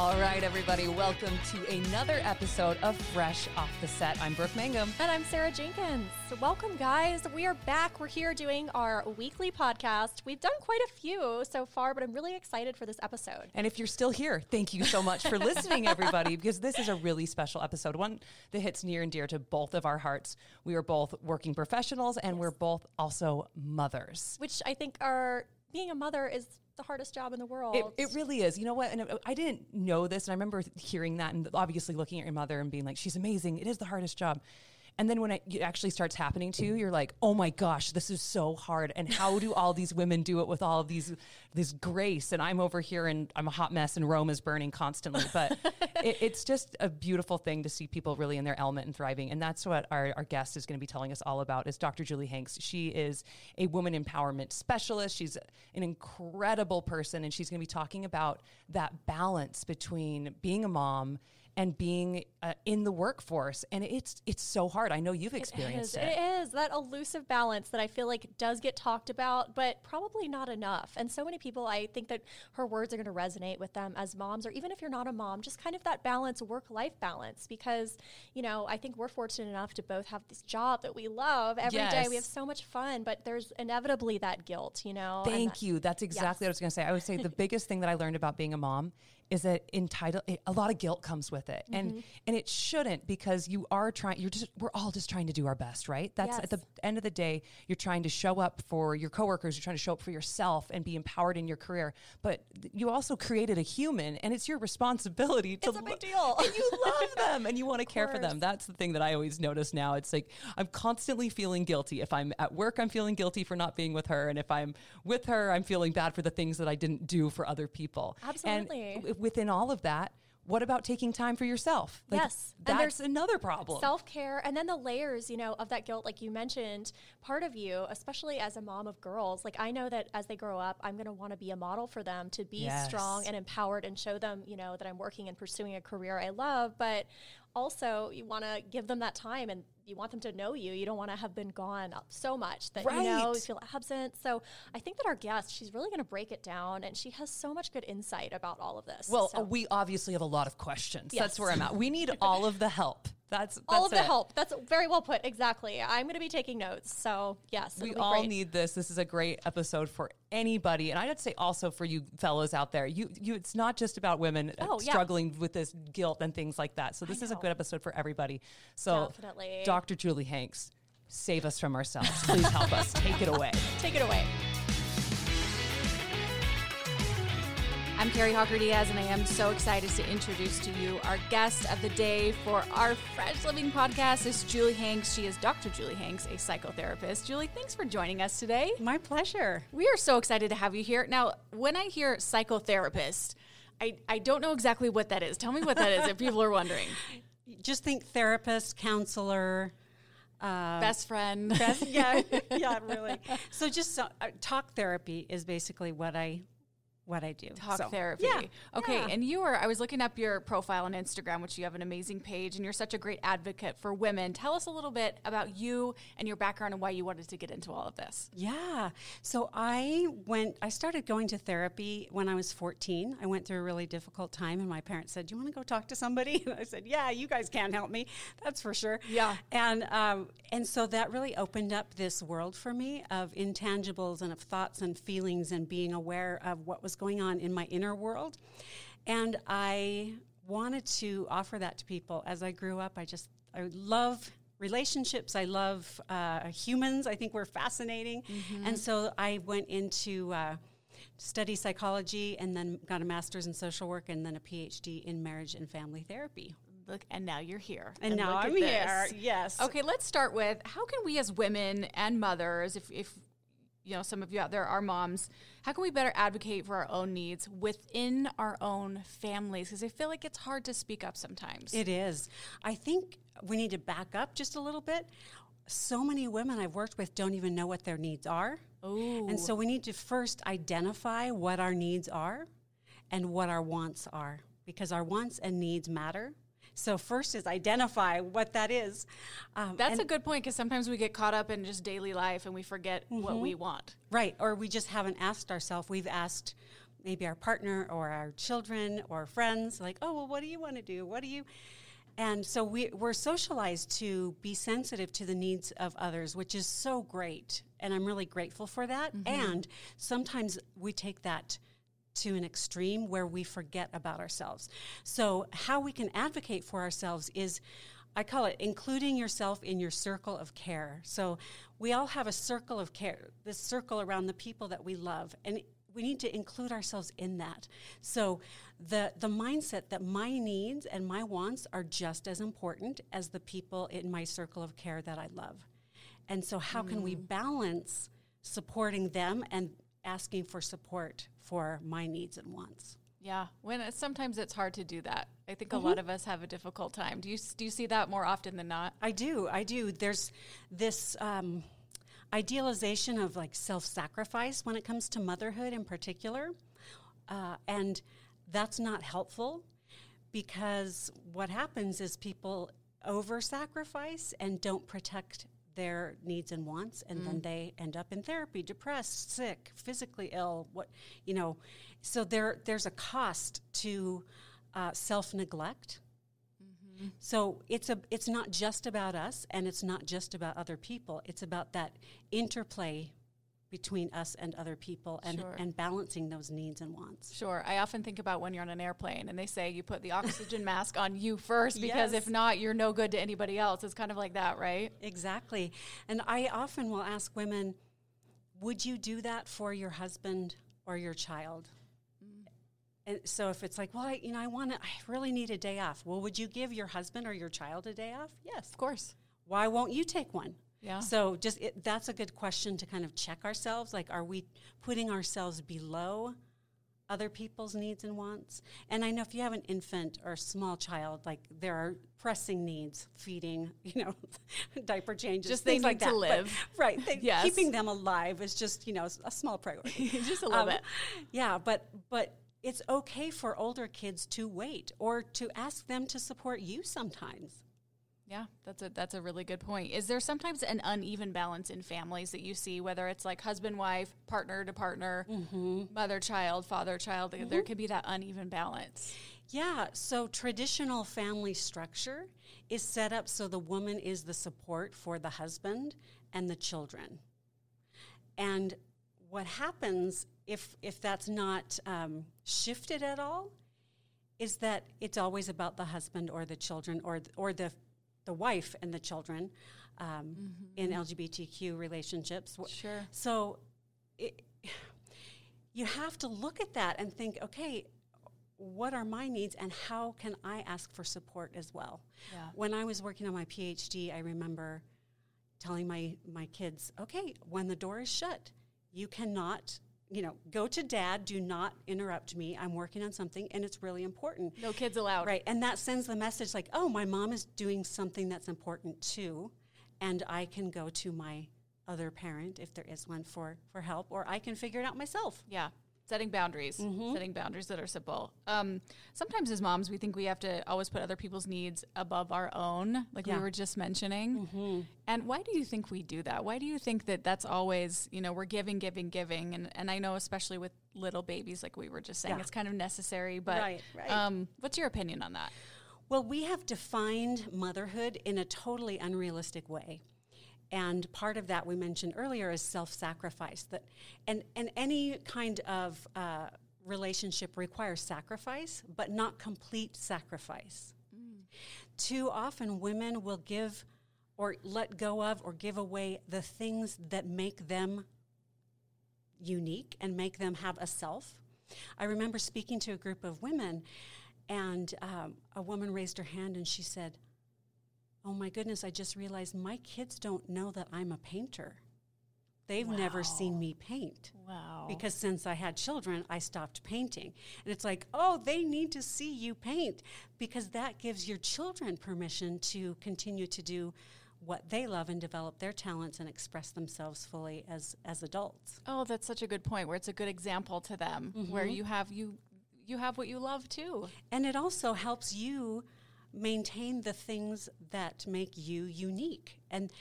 All right, everybody, welcome to another episode of Fresh Off the Set. I'm Brooke Mangum. And I'm Sarah Jenkins. So welcome, guys. We are back. We're here doing our weekly podcast. We've done quite a few so far, but I'm really excited for this episode. And if you're still here, thank you so much for listening, everybody, because this is a really special episode, one that hits near and dear to both of our hearts. We are both working professionals and yes. we're both also mothers. Which I think are being a mother is the hardest job in the world. It, it really is. You know what? And uh, I didn't know this, and I remember hearing that, and obviously looking at your mother and being like, "She's amazing. It is the hardest job." And then when it actually starts happening to you, you're like, oh my gosh, this is so hard. And how do all these women do it with all of these this grace? And I'm over here and I'm a hot mess and Rome is burning constantly. But it, it's just a beautiful thing to see people really in their element and thriving. And that's what our, our guest is going to be telling us all about is Dr. Julie Hanks. She is a woman empowerment specialist. She's an incredible person. And she's going to be talking about that balance between being a mom and being uh, in the workforce and it's it's so hard i know you've experienced it, is. it. it is that elusive balance that i feel like does get talked about but probably not enough and so many people i think that her words are going to resonate with them as moms or even if you're not a mom just kind of that balance work life balance because you know i think we're fortunate enough to both have this job that we love every yes. day. we have so much fun but there's inevitably that guilt you know thank that, you that's exactly yes. what i was going to say i would say the biggest thing that i learned about being a mom is that entitled a lot of guilt comes with it. Mm-hmm. and and it shouldn't because you are trying you're just we're all just trying to do our best right? That's yes. at the end of the day you're trying to show up for your coworkers you're trying to show up for yourself and be empowered in your career. But you also created a human and it's your responsibility to it's a big deal. and you love them and you want to care for them. that's the thing that i always notice now. It's like i'm constantly feeling guilty. If i'm at work i'm feeling guilty for not being with her. And if i'm with her i'm feeling bad for the things that i didn't do for other people. Absolutely. and within all of that, what about taking time for yourself? Like, yes. That's and there's another problem. Self care. And then the layers, you know, of that guilt, like you mentioned, part of you, especially as a mom of girls, like I know that as they grow up, I'm going to want to be a model for them to be yes. strong and empowered and show them, you know, that I'm working and pursuing a career I love. But also, you want to give them that time and you want them to know you. You don't want to have been gone so much that right. you know you feel absent. So I think that our guest, she's really going to break it down, and she has so much good insight about all of this. Well, so. we obviously have a lot of questions. Yes. That's where I'm at. We need all of the help. That's, that's all of it. the help. That's very well put. Exactly. I'm going to be taking notes. So yes, we all need this. This is a great episode for anybody, and I'd say also for you fellows out there. You, you. It's not just about women uh, oh, struggling yeah. with this guilt and things like that. So this is a good episode for everybody. So definitely, Dr. Julie Hanks, save us from ourselves. Please help us. Take it away. Take it away. I'm Kari Hawker Diaz, and I am so excited to introduce to you our guest of the day for our Fresh Living podcast This is Julie Hanks. She is Dr. Julie Hanks, a psychotherapist. Julie, thanks for joining us today. My pleasure. We are so excited to have you here. Now, when I hear psychotherapist, I, I don't know exactly what that is. Tell me what that is if people are wondering. Just think therapist, counselor, uh, best friend. Best, yeah, yeah, really. So just uh, talk therapy is basically what I what I do. Talk so, therapy. Yeah. Okay. Yeah. And you are, I was looking up your profile on Instagram, which you have an amazing page, and you're such a great advocate for women. Tell us a little bit about you and your background and why you wanted to get into all of this. Yeah. So I went, I started going to therapy when I was 14. I went through a really difficult time, and my parents said, Do you want to go talk to somebody? And I said, Yeah, you guys can't help me. That's for sure. Yeah. And, um, and so that really opened up this world for me of intangibles and of thoughts and feelings and being aware of what was going on in my inner world. And I wanted to offer that to people as I grew up. I just, I love relationships. I love uh, humans. I think we're fascinating. Mm-hmm. And so I went into uh, study psychology and then got a master's in social work and then a PhD in marriage and family therapy. Look, and now you're here. And, and now I'm here. Yes. Okay, let's start with how can we as women and mothers, if, if you know some of you out there are moms how can we better advocate for our own needs within our own families? Because i feel like it's hard to speak up sometimes. It is. I think we need to back up just a little bit. So many women i've worked with don't even know what their needs are. Ooh. and so we need to first identify what our needs are and what our wants are because our wants and needs matter so first is identify what that is. Um, That's a good point because sometimes we get caught up in just daily life and we forget mm-hmm. what we want. Right, or we just haven't asked ourselves. We've asked maybe our partner or our children or friends, like, oh, well, what do you want to do? What do you? And so we, we're socialized to be sensitive to the needs of others, which is so great. And I'm really grateful for that. Mm-hmm. And sometimes we take that to an extreme where we forget about ourselves. So, how we can advocate for ourselves is I call it including yourself in your circle of care. So, we all have a circle of care, this circle around the people that we love. And we need to include ourselves in that. So the the mindset that my needs and my wants are just as important as the people in my circle of care that I love. And so how mm. can we mm. balance supporting them and asking for support for my needs and wants? Yeah, when it, sometimes it's hard to do that. I think mm-hmm. a lot of us have a difficult time. Do you do you see that more often than not? I do. I do. There's this um, idealization of like self sacrifice when it comes to motherhood in particular. Uh, and that's not helpful because what happens is people over sacrifice and don't protect their needs and wants and mm. then they end up in therapy depressed sick physically ill what you know so there there's a cost to uh, self neglect so it's a it's not just about us and it's not just about other people. It's about that interplay between us and other people and, sure. and balancing those needs and wants. Sure. I often think about when you're on an airplane and they say you put the oxygen mask on you first because yes. if not, you're no good to anybody else. It's kind of like that, right? Exactly. And I often will ask women, would you do that for your husband or your child? Mm. And so if it's like, well, I, you know, I want to, I really need a day off. Well, would you give your husband or your child a day off? Yes, of course. Why won't you take one? Yeah. So just it, that's a good question to kind of check ourselves. Like, are we putting ourselves below other people's needs and wants? And I know if you have an infant or a small child, like there are pressing needs, feeding, you know, diaper changes, just things like that. To live, but, right? They, yes. Keeping them alive is just you know a small priority, just a little um, bit. Yeah, but but it's okay for older kids to wait or to ask them to support you sometimes. Yeah, that's a that's a really good point. Is there sometimes an uneven balance in families that you see, whether it's like husband wife, partner to partner, mm-hmm. mother child, father child? Mm-hmm. There could be that uneven balance. Yeah, so traditional family structure is set up so the woman is the support for the husband and the children. And what happens if if that's not um, shifted at all is that it's always about the husband or the children or or the the wife and the children um, mm-hmm. in LGBTQ relationships. Sure. So it, you have to look at that and think, okay, what are my needs and how can I ask for support as well? Yeah. When I was working on my PhD, I remember telling my my kids, okay, when the door is shut, you cannot you know, go to dad, do not interrupt me. I'm working on something and it's really important. No kids allowed. Right. And that sends the message like, oh, my mom is doing something that's important too. And I can go to my other parent if there is one for, for help, or I can figure it out myself. Yeah setting boundaries, mm-hmm. setting boundaries that are simple. Um, sometimes as moms, we think we have to always put other people's needs above our own, like yeah. we were just mentioning. Mm-hmm. And why do you think we do that? Why do you think that that's always, you know, we're giving, giving, giving? And, and I know, especially with little babies, like we were just saying, yeah. it's kind of necessary. But right, right. Um, what's your opinion on that? Well, we have defined motherhood in a totally unrealistic way and part of that we mentioned earlier is self-sacrifice that and and any kind of uh, relationship requires sacrifice but not complete sacrifice mm. too often women will give or let go of or give away the things that make them unique and make them have a self i remember speaking to a group of women and um, a woman raised her hand and she said oh my goodness, I just realized my kids don't know that I'm a painter. They've wow. never seen me paint. Wow. Because since I had children, I stopped painting. And it's like, oh, they need to see you paint because that gives your children permission to continue to do what they love and develop their talents and express themselves fully as as adults. Oh, that's such a good point where it's a good example to them mm-hmm. where you have you you have what you love too. And it also helps you maintain the things that make you unique and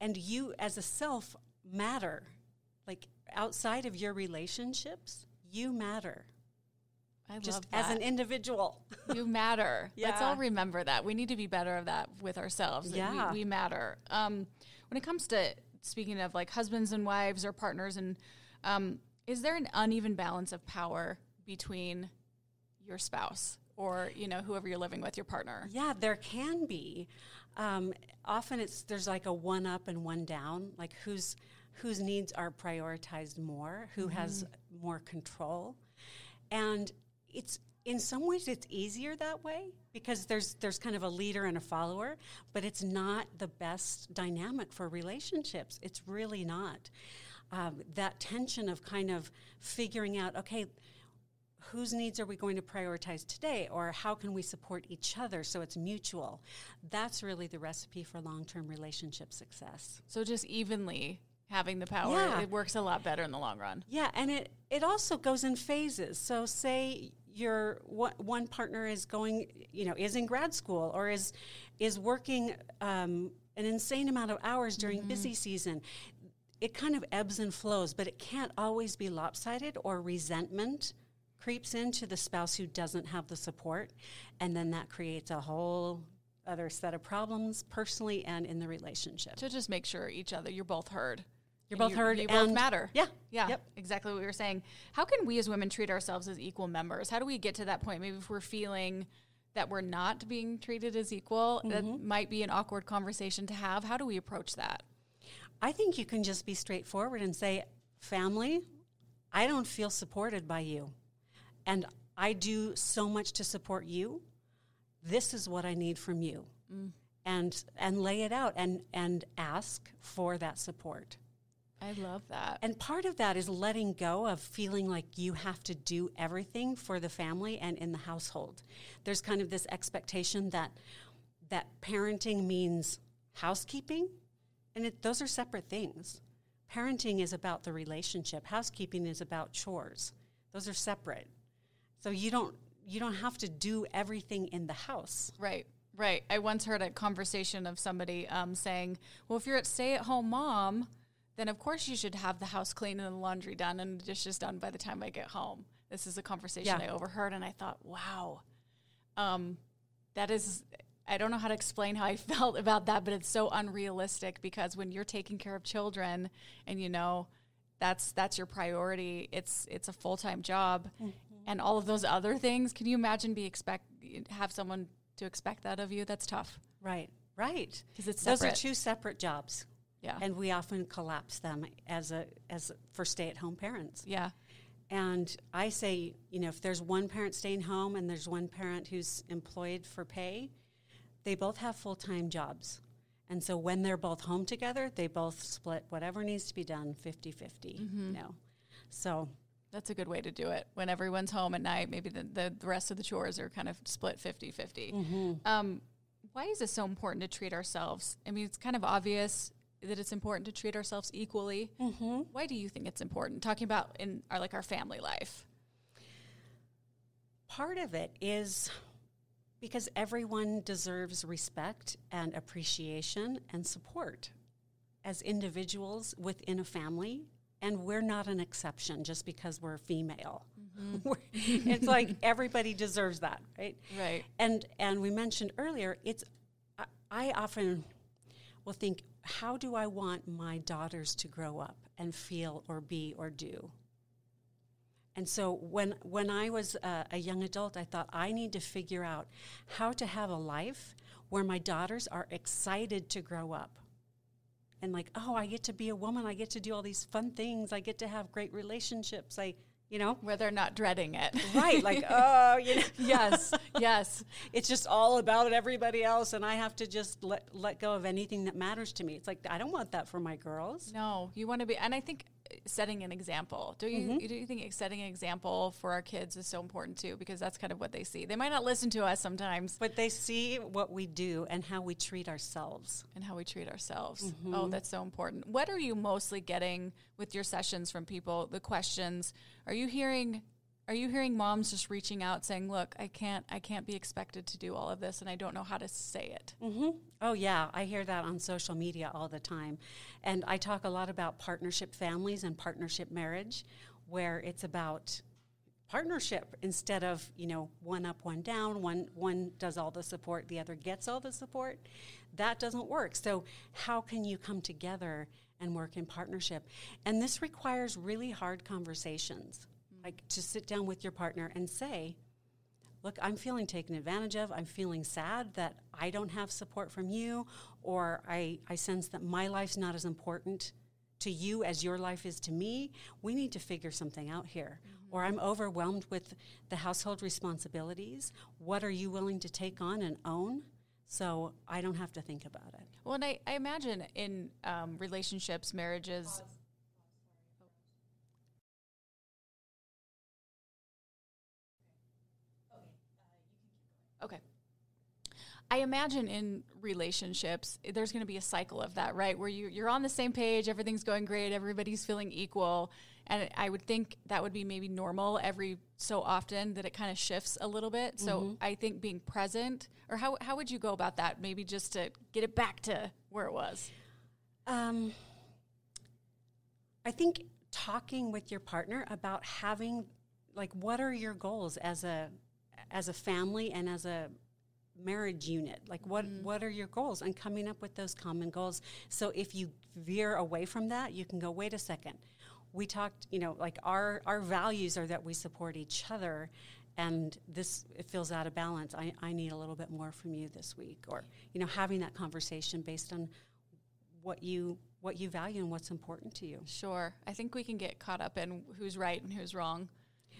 and you as a self matter like outside of your relationships you matter I just as an individual. you matter. yeah. Let's all remember that. We need to be better of that with ourselves. Yeah. We, we matter. Um, when it comes to speaking of like husbands and wives or partners, and um, is there an uneven balance of power between your spouse or you know whoever you're living with, your partner? Yeah, there can be. Um, often it's there's like a one up and one down. Like whose whose needs are prioritized more, who mm-hmm. has more control, and it's in some ways it's easier that way because there's there's kind of a leader and a follower but it's not the best dynamic for relationships it's really not um, that tension of kind of figuring out okay whose needs are we going to prioritize today or how can we support each other so it's mutual that's really the recipe for long-term relationship success so just evenly having the power yeah. it works a lot better in the long run yeah and it it also goes in phases so say your one partner is going, you know, is in grad school or is is working um, an insane amount of hours during mm-hmm. busy season. It kind of ebbs and flows, but it can't always be lopsided or resentment creeps into the spouse who doesn't have the support, and then that creates a whole other set of problems personally and in the relationship. To just make sure each other you're both heard. You're both you, heard. You both matter. Yeah. Yeah. Yep. Exactly what we were saying. How can we as women treat ourselves as equal members? How do we get to that point? Maybe if we're feeling that we're not being treated as equal, mm-hmm. that might be an awkward conversation to have. How do we approach that? I think you can just be straightforward and say, family, I don't feel supported by you. And I do so much to support you. This is what I need from you. Mm. And and lay it out and and ask for that support. I love that. And part of that is letting go of feeling like you have to do everything for the family and in the household. There's kind of this expectation that that parenting means housekeeping, and it, those are separate things. Parenting is about the relationship. Housekeeping is about chores. Those are separate. So you don't you don't have to do everything in the house. Right. Right. I once heard a conversation of somebody um, saying, "Well, if you're a stay-at-home mom." then of course you should have the house clean and the laundry done and the dishes done by the time I get home. This is a conversation yeah. I overheard, and I thought, wow, um, that is. I don't know how to explain how I felt about that, but it's so unrealistic because when you're taking care of children and you know that's that's your priority, it's it's a full time job, mm-hmm. And all of those other things. Can you imagine be expect have someone to expect that of you? That's tough. Right, right. Because it's separate. those are two separate jobs. Yeah. And we often collapse them as a as for stay-at-home parents. Yeah. And I say, you know, if there's one parent staying home and there's one parent who's employed for pay, they both have full-time jobs. And so when they're both home together, they both split whatever needs to be done 50-50, mm-hmm. you know. So that's a good way to do it. When everyone's home at night, maybe the, the, the rest of the chores are kind of split 50 50. Mm-hmm. Um, why is it so important to treat ourselves? I mean, it's kind of obvious that it's important to treat ourselves equally. Mm-hmm. Why do you think it's important? Talking about in our like our family life. Part of it is because everyone deserves respect and appreciation and support as individuals within a family and we're not an exception just because we're female. Mm-hmm. it's like everybody deserves that, right? Right. And and we mentioned earlier, it's I, I often will think how do I want my daughters to grow up and feel or be or do? And so when when I was uh, a young adult, I thought I need to figure out how to have a life where my daughters are excited to grow up. And like, oh, I get to be a woman, I get to do all these fun things, I get to have great relationships. I you know? Where they're not dreading it. Right like oh you know. Yes yes. It's just all about everybody else and i have to just let let go of anything that matters to me. It's like i don't want that for my girls. No you want to be and i think setting an example. Do you mm-hmm. do you think setting an example for our kids is so important too? Because that's kind of what they see. They might not listen to us sometimes, but they see what we do and how we treat ourselves and how we treat ourselves. Mm-hmm. Oh, that's so important. What are you mostly getting with your sessions from people? The questions. Are you hearing are you hearing moms just reaching out saying, "Look, I can't, I can't be expected to do all of this, and I don't know how to say it"? Mm-hmm. Oh yeah, I hear that on social media all the time, and I talk a lot about partnership families and partnership marriage, where it's about partnership instead of you know one up one down one one does all the support the other gets all the support that doesn't work so how can you come together and work in partnership and this requires really hard conversations. Like to sit down with your partner and say look i'm feeling taken advantage of i'm feeling sad that i don't have support from you or i, I sense that my life's not as important to you as your life is to me we need to figure something out here mm-hmm or I'm overwhelmed with the household responsibilities. What are you willing to take on and own? So I don't have to think about it. Well, and I, I imagine in um, relationships, marriages. Okay. I imagine in relationships, there's going to be a cycle of that, right? Where you, you're on the same page, everything's going great, everybody's feeling equal. And I would think that would be maybe normal every so often that it kind of shifts a little bit. So mm-hmm. I think being present, or how, how would you go about that? Maybe just to get it back to where it was? Um, I think talking with your partner about having, like, what are your goals as a as a family and as a marriage unit like what mm. what are your goals and coming up with those common goals so if you veer away from that you can go wait a second we talked, you know, like our our values are that we support each other, and this it feels out of balance. I, I need a little bit more from you this week, or you know, having that conversation based on what you what you value and what's important to you. Sure, I think we can get caught up in who's right and who's wrong.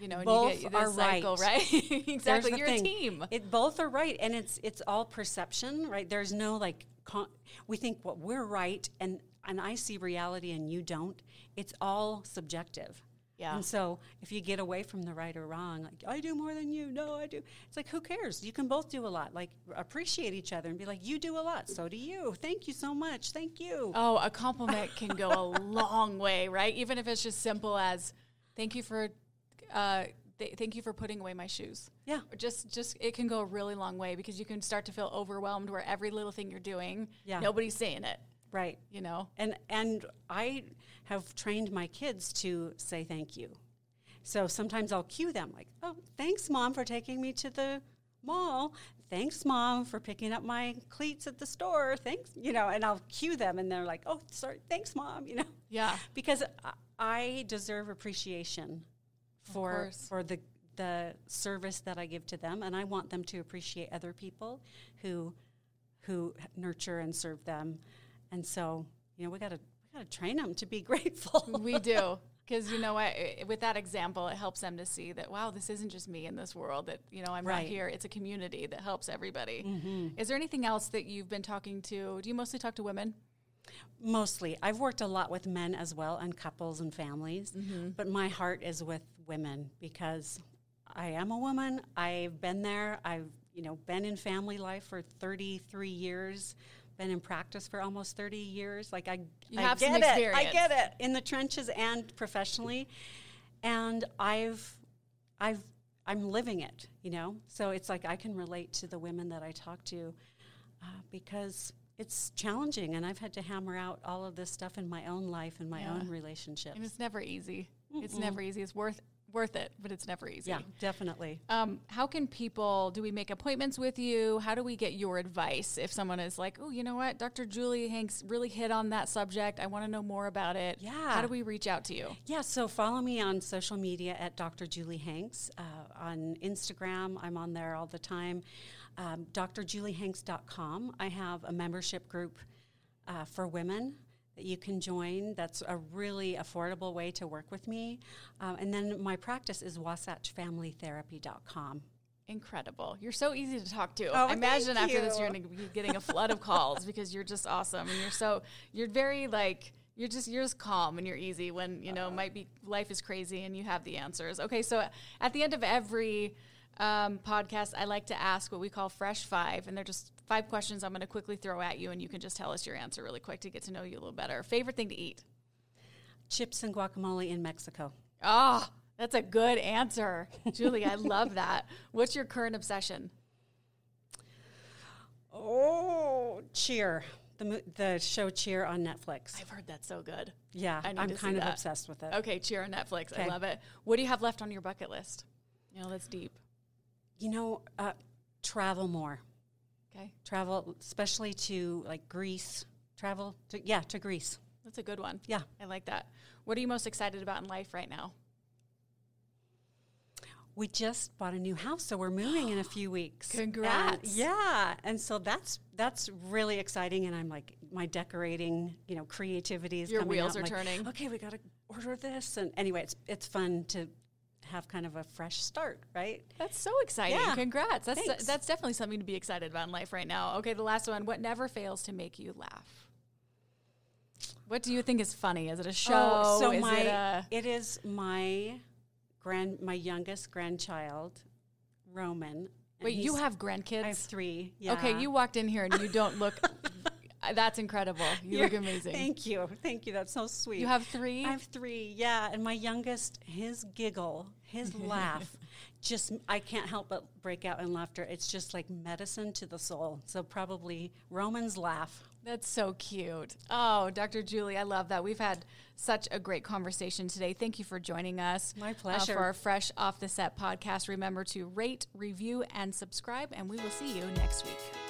You know, both and you get are cycle, right. right? exactly, you're thing. a team. It both are right, and it's it's all perception, right? There's no like con- we think what we're right, and and I see reality and you don't, it's all subjective. Yeah. And so if you get away from the right or wrong, like I do more than you, no, I do. It's like who cares? You can both do a lot. Like appreciate each other and be like, you do a lot, so do you. Thank you so much. Thank you. Oh, a compliment can go a long way, right? Even if it's just simple as thank you for uh, th- thank you for putting away my shoes. Yeah. Just just it can go a really long way because you can start to feel overwhelmed where every little thing you're doing, yeah. nobody's saying it. Right. You know? And and I have trained my kids to say thank you. So sometimes I'll cue them like, "Oh, thanks mom for taking me to the mall. Thanks mom for picking up my cleats at the store. Thanks, you know." And I'll cue them and they're like, "Oh, sorry. Thanks mom," you know. Yeah. because I deserve appreciation for for the the service that I give to them and I want them to appreciate other people who who nurture and serve them and so, you know, we got to we got to train them to be grateful. we do. Because you know what, with that example, it helps them to see that wow, this isn't just me in this world. That you know, I'm right. not here. It's a community that helps everybody. Mm-hmm. Is there anything else that you've been talking to? Do you mostly talk to women? Mostly, I've worked a lot with men as well, and couples and families. Mm-hmm. But my heart is with women because I am a woman. I've been there. I've you know been in family life for 33 years been in practice for almost 30 years. Like I, you I have get some experience. it. I get it in the trenches and professionally. And I've, I've, I'm living it, you know? So it's like I can relate to the women that I talk to uh, because it's challenging and I've had to hammer out all of this stuff in my own life and my yeah. own relationships. And it's never easy. Mm-mm. It's never easy. It's worth worth it, but it's never easy. Yeah, definitely. Um, how can people? Do we make appointments with you? How do we get your advice if someone is like, oh, you know what, Dr. Julie Hanks really hit on that subject. I want to know more about it. Yeah. How do we reach out to you? Yeah. So follow me on social media at Dr. Julie Hanks uh, on Instagram. I'm on there all the time. Um, drjuliehanks.com. I have a membership group uh, for women that you can join. That's a really affordable way to work with me. Um, and then my practice is wasatchfamilytherapy.com. Incredible. You're so easy to talk to. Oh, I imagine after you. this you're going to be getting a flood of calls because you're just awesome and you're so you're very like you're just you're just calm and you're easy when you know uh, might be life is crazy and you have the answers. Okay, so at the end of every um, podcast, I like to ask what we call fresh five, and they're just five questions I'm going to quickly throw at you, and you can just tell us your answer really quick to get to know you a little better. Favorite thing to eat? Chips and guacamole in Mexico. Oh, that's a good answer, Julie. I love that. What's your current obsession? Oh, Cheer, the the show Cheer on Netflix. I've heard that's so good. Yeah, I'm kind of obsessed with it. Okay, Cheer on Netflix. I love it. What do you have left on your bucket list? You know, that's deep. You know, uh, travel more. Okay. Travel, especially to like Greece. Travel to, yeah, to Greece. That's a good one. Yeah. I like that. What are you most excited about in life right now? We just bought a new house, so we're moving in a few weeks. Congrats. And yeah. And so that's that's really exciting and I'm like my decorating, you know, creativity is Your coming wheels out. are like, turning. Okay, we got to order this and anyway, it's it's fun to have kind of a fresh start, right? That's so exciting. Yeah. Congrats. That's Thanks. that's definitely something to be excited about in life right now. Okay, the last one. What never fails to make you laugh? What do you think is funny? Is it a show? Oh, so is my it a it is my grand my youngest grandchild, Roman. Wait, you have grandkids? I have three. Yeah. Okay, you walked in here and you don't look that's incredible. You look You're- amazing. Thank you. Thank you. That's so sweet. You have three? I have three, yeah. And my youngest, his giggle, his laugh, just, I can't help but break out in laughter. It's just like medicine to the soul. So probably Roman's laugh. That's so cute. Oh, Dr. Julie, I love that. We've had such a great conversation today. Thank you for joining us. My uh, pleasure. for our Fresh Off the Set podcast. Remember to rate, review, and subscribe, and we will see you next week.